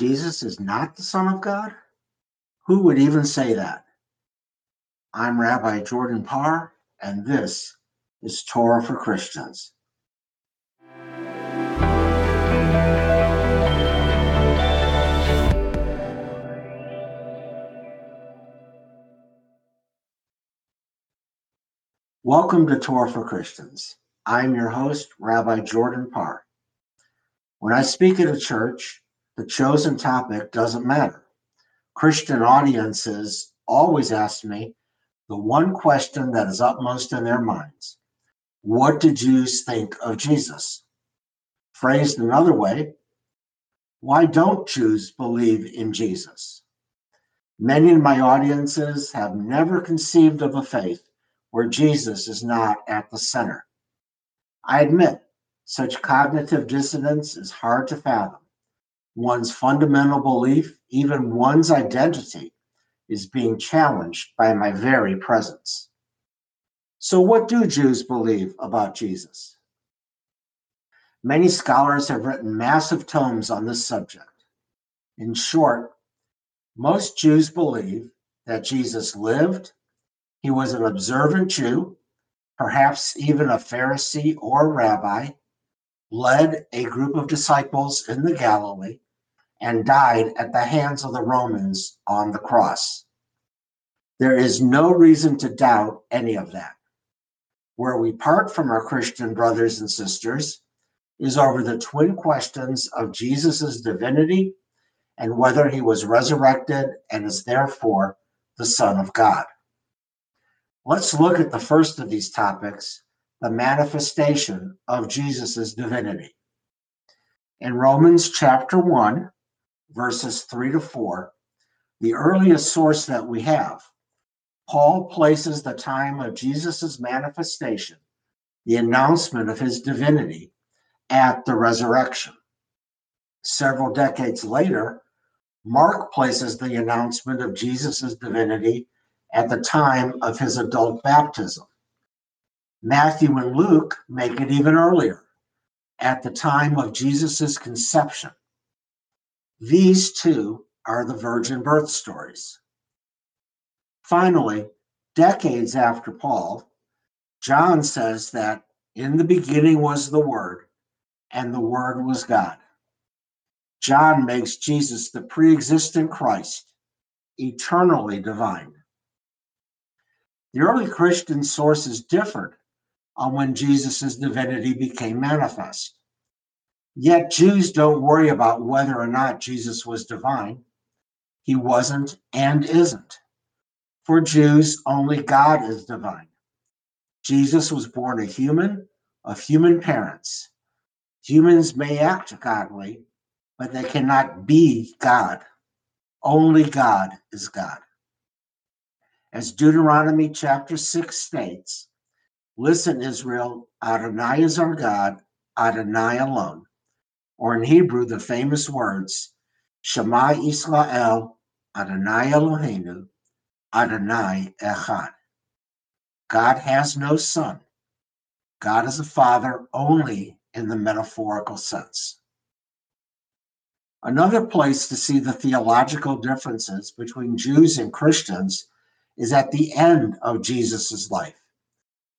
Jesus is not the Son of God? Who would even say that? I'm Rabbi Jordan Parr, and this is Torah for Christians. Welcome to Torah for Christians. I'm your host, Rabbi Jordan Parr. When I speak at a church, the chosen topic doesn't matter. Christian audiences always ask me the one question that is upmost in their minds What do Jews think of Jesus? Phrased another way, why don't Jews believe in Jesus? Many in my audiences have never conceived of a faith where Jesus is not at the center. I admit, such cognitive dissonance is hard to fathom. One's fundamental belief, even one's identity, is being challenged by my very presence. So, what do Jews believe about Jesus? Many scholars have written massive tomes on this subject. In short, most Jews believe that Jesus lived, he was an observant Jew, perhaps even a Pharisee or rabbi, led a group of disciples in the Galilee, and died at the hands of the Romans on the cross. There is no reason to doubt any of that. Where we part from our Christian brothers and sisters is over the twin questions of Jesus' divinity and whether he was resurrected and is therefore the Son of God. Let's look at the first of these topics the manifestation of Jesus' divinity. In Romans chapter 1, verses 3 to 4, the earliest source that we have, Paul places the time of Jesus' manifestation, the announcement of his divinity, at the resurrection. Several decades later, Mark places the announcement of Jesus' divinity at the time of his adult baptism. Matthew and Luke make it even earlier, at the time of Jesus' conception. These two are the virgin birth stories. Finally, decades after Paul, John says that in the beginning was the Word, and the Word was God. John makes Jesus the pre existent Christ, eternally divine. The early Christian sources differed on when Jesus' divinity became manifest. Yet Jews don't worry about whether or not Jesus was divine. He wasn't and isn't. For Jews, only God is divine. Jesus was born a human of human parents. Humans may act godly, but they cannot be God. Only God is God. As Deuteronomy chapter 6 states, Listen, Israel, Adonai is our God, Adonai alone. Or in Hebrew, the famous words, Shema Israel, Adonai Eloheinu, Adonai Echad. God has no son. God is a father only in the metaphorical sense. Another place to see the theological differences between Jews and Christians is at the end of Jesus' life,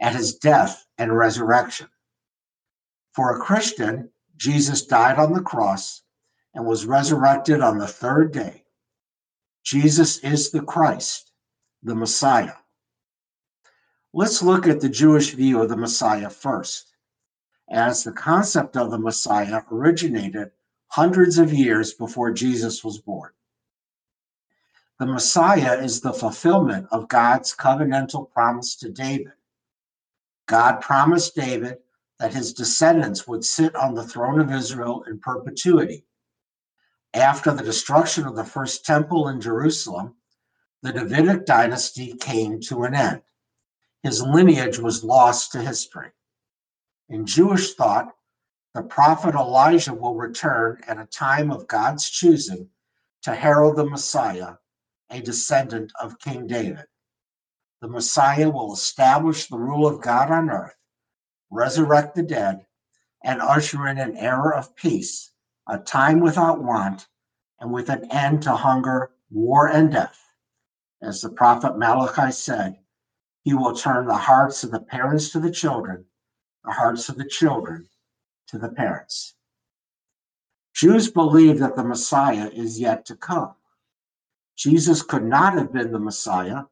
at his death and resurrection. For a Christian, Jesus died on the cross and was resurrected on the third day. Jesus is the Christ, the Messiah. Let's look at the Jewish view of the Messiah first, as the concept of the Messiah originated hundreds of years before Jesus was born. The Messiah is the fulfillment of God's covenantal promise to David. God promised David that his descendants would sit on the throne of Israel in perpetuity. After the destruction of the first temple in Jerusalem, the Davidic dynasty came to an end. His lineage was lost to history. In Jewish thought, the prophet Elijah will return at a time of God's choosing to herald the Messiah a descendant of King David. The Messiah will establish the rule of God on earth, resurrect the dead, and usher in an era of peace, a time without want, and with an end to hunger, war, and death. As the prophet Malachi said, he will turn the hearts of the parents to the children, the hearts of the children to the parents. Jews believe that the Messiah is yet to come. Jesus could not have been the Messiah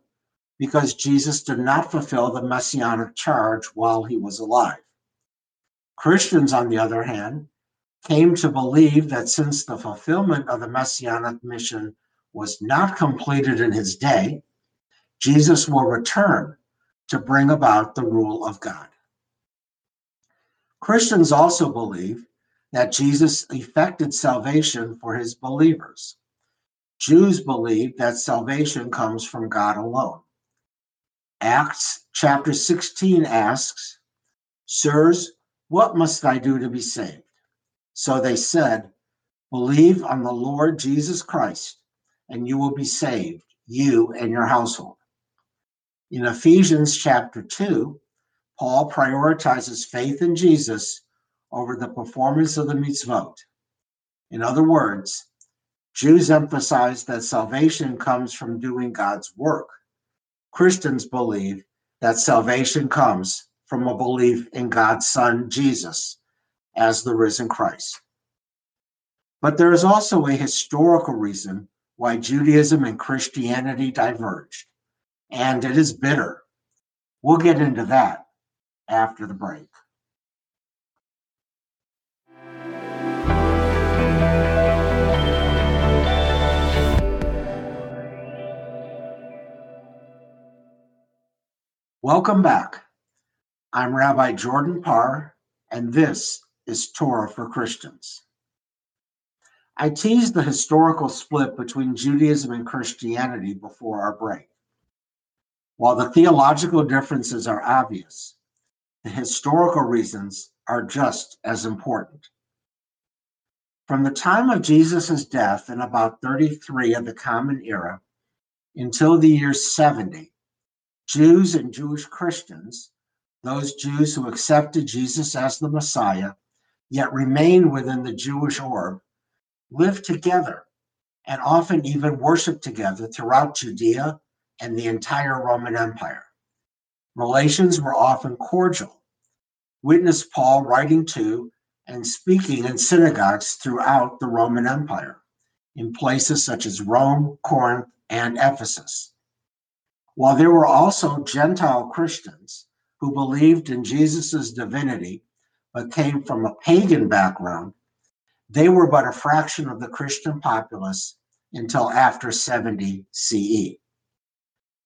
because Jesus did not fulfill the messianic charge while he was alive. Christians, on the other hand, came to believe that since the fulfillment of the messianic mission was not completed in his day, Jesus will return to bring about the rule of God. Christians also believe that Jesus effected salvation for his believers. Jews believe that salvation comes from God alone. Acts chapter 16 asks, Sirs, what must I do to be saved? So they said, Believe on the Lord Jesus Christ, and you will be saved, you and your household. In Ephesians chapter 2, Paul prioritizes faith in Jesus over the performance of the mitzvot. In other words, Jews emphasize that salvation comes from doing God's work. Christians believe that salvation comes from a belief in God's Son, Jesus, as the risen Christ. But there is also a historical reason why Judaism and Christianity diverged, and it is bitter. We'll get into that after the break. Welcome back. I'm Rabbi Jordan Parr, and this is Torah for Christians. I teased the historical split between Judaism and Christianity before our break. While the theological differences are obvious, the historical reasons are just as important. From the time of Jesus' death in about 33 of the Common Era until the year 70, Jews and Jewish Christians, those Jews who accepted Jesus as the Messiah, yet remained within the Jewish orb, lived together and often even worshiped together throughout Judea and the entire Roman Empire. Relations were often cordial. Witness Paul writing to and speaking in synagogues throughout the Roman Empire, in places such as Rome, Corinth, and Ephesus. While there were also Gentile Christians who believed in Jesus' divinity but came from a pagan background, they were but a fraction of the Christian populace until after 70 CE.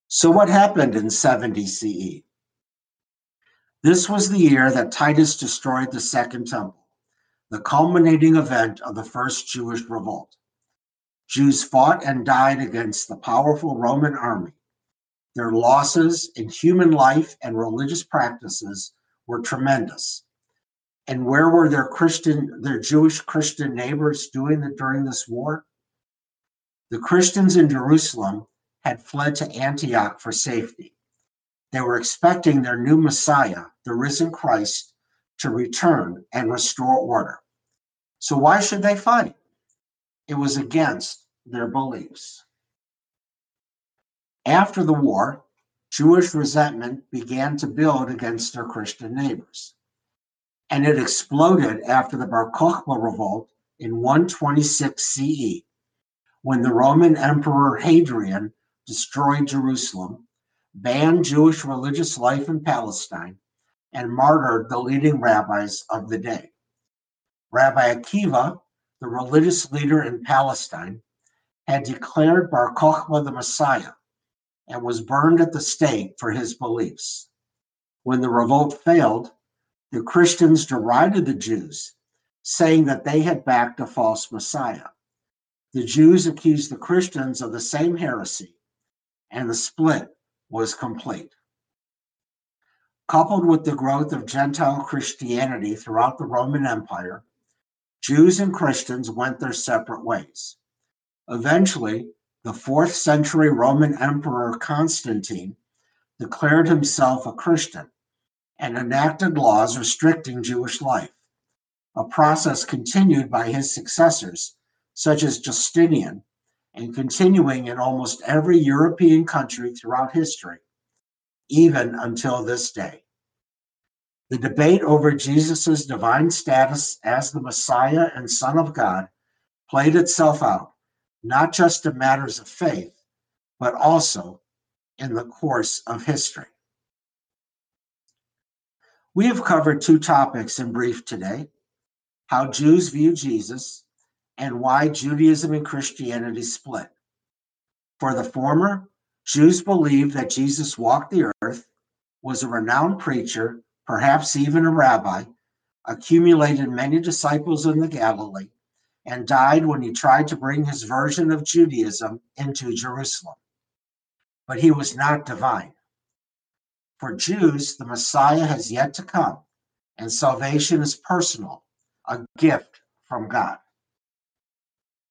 So, what happened in 70 CE? This was the year that Titus destroyed the Second Temple, the culminating event of the First Jewish Revolt. Jews fought and died against the powerful Roman army their losses in human life and religious practices were tremendous. And where were their Christian, their Jewish Christian neighbors doing it during this war? The Christians in Jerusalem had fled to Antioch for safety. They were expecting their new Messiah, the risen Christ, to return and restore order. So why should they fight? It was against their beliefs. After the war, Jewish resentment began to build against their Christian neighbors. And it exploded after the Bar Kokhba revolt in 126 CE, when the Roman Emperor Hadrian destroyed Jerusalem, banned Jewish religious life in Palestine, and martyred the leading rabbis of the day. Rabbi Akiva, the religious leader in Palestine, had declared Bar Kokhba the Messiah and was burned at the stake for his beliefs. When the revolt failed, the Christians derided the Jews, saying that they had backed a false Messiah. The Jews accused the Christians of the same heresy, and the split was complete. Coupled with the growth of Gentile Christianity throughout the Roman Empire, Jews and Christians went their separate ways. Eventually, the fourth century Roman Emperor Constantine declared himself a Christian and enacted laws restricting Jewish life, a process continued by his successors such as Justinian, and continuing in almost every European country throughout history, even until this day. The debate over Jesus' divine status as the Messiah and Son of God played itself out, not just in matters of faith, but also in the course of history. We have covered two topics in brief today how Jews view Jesus and why Judaism and Christianity split. For the former, Jews believe that Jesus walked the earth, was a renowned preacher, perhaps even a rabbi, accumulated many disciples in the Galilee, and died when he tried to bring his version of Judaism into Jerusalem. But he was not divine. For Jews, the Messiah has yet to come, and salvation is personal, a gift from God.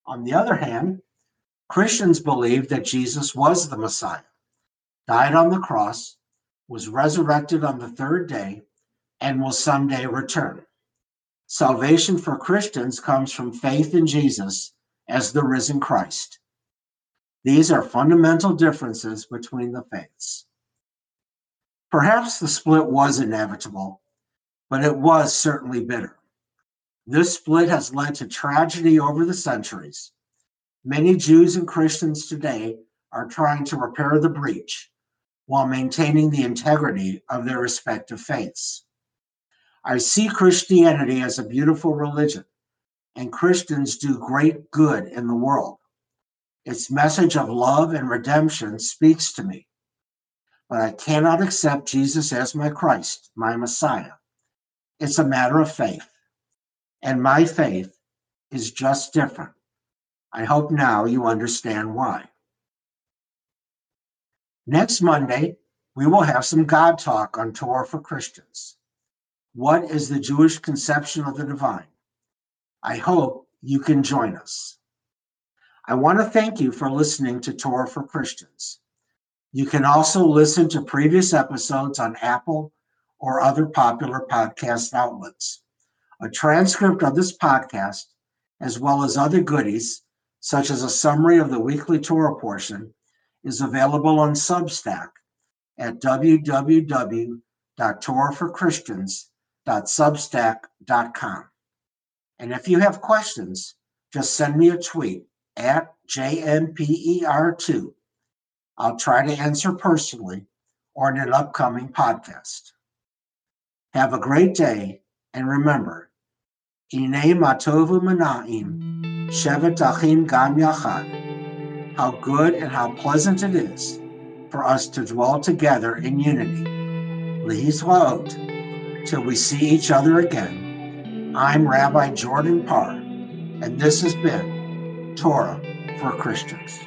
On the other hand, Christians believe that Jesus was the Messiah, died on the cross, was resurrected on the third day, and will someday return. Salvation for Christians comes from faith in Jesus as the risen Christ. These are fundamental differences between the faiths. Perhaps the split was inevitable, but it was certainly bitter. This split has led to tragedy over the centuries. Many Jews and Christians today are trying to repair the breach while maintaining the integrity of their respective faiths. I see Christianity as a beautiful religion, and Christians do great good in the world. Its message of love and redemption speaks to me but I cannot accept Jesus as my Christ, my Messiah. It's a matter of faith. And my faith is just different. I hope now you understand why. Next Monday, we will have some God talk on Torah for Christians. What is the Jewish conception of the divine? I hope you can join us. I want to thank you for listening to Torah for Christians. You can also listen to previous episodes on Apple or other popular podcast outlets. A transcript of this podcast, as well as other goodies, such as a summary of the weekly Torah portion, is available on Substack at www.torahforchristians.substack.com. And if you have questions, just send me a tweet at JMPER2 I'll try to answer personally or in an upcoming podcast. Have a great day, and remember, Ine Matovu Manaim, Shevet Achim Gam Yachad, how good and how pleasant it is for us to dwell together in unity. Lehitraot, till we see each other again. I'm Rabbi Jordan Parr, and this has been Torah for Christians.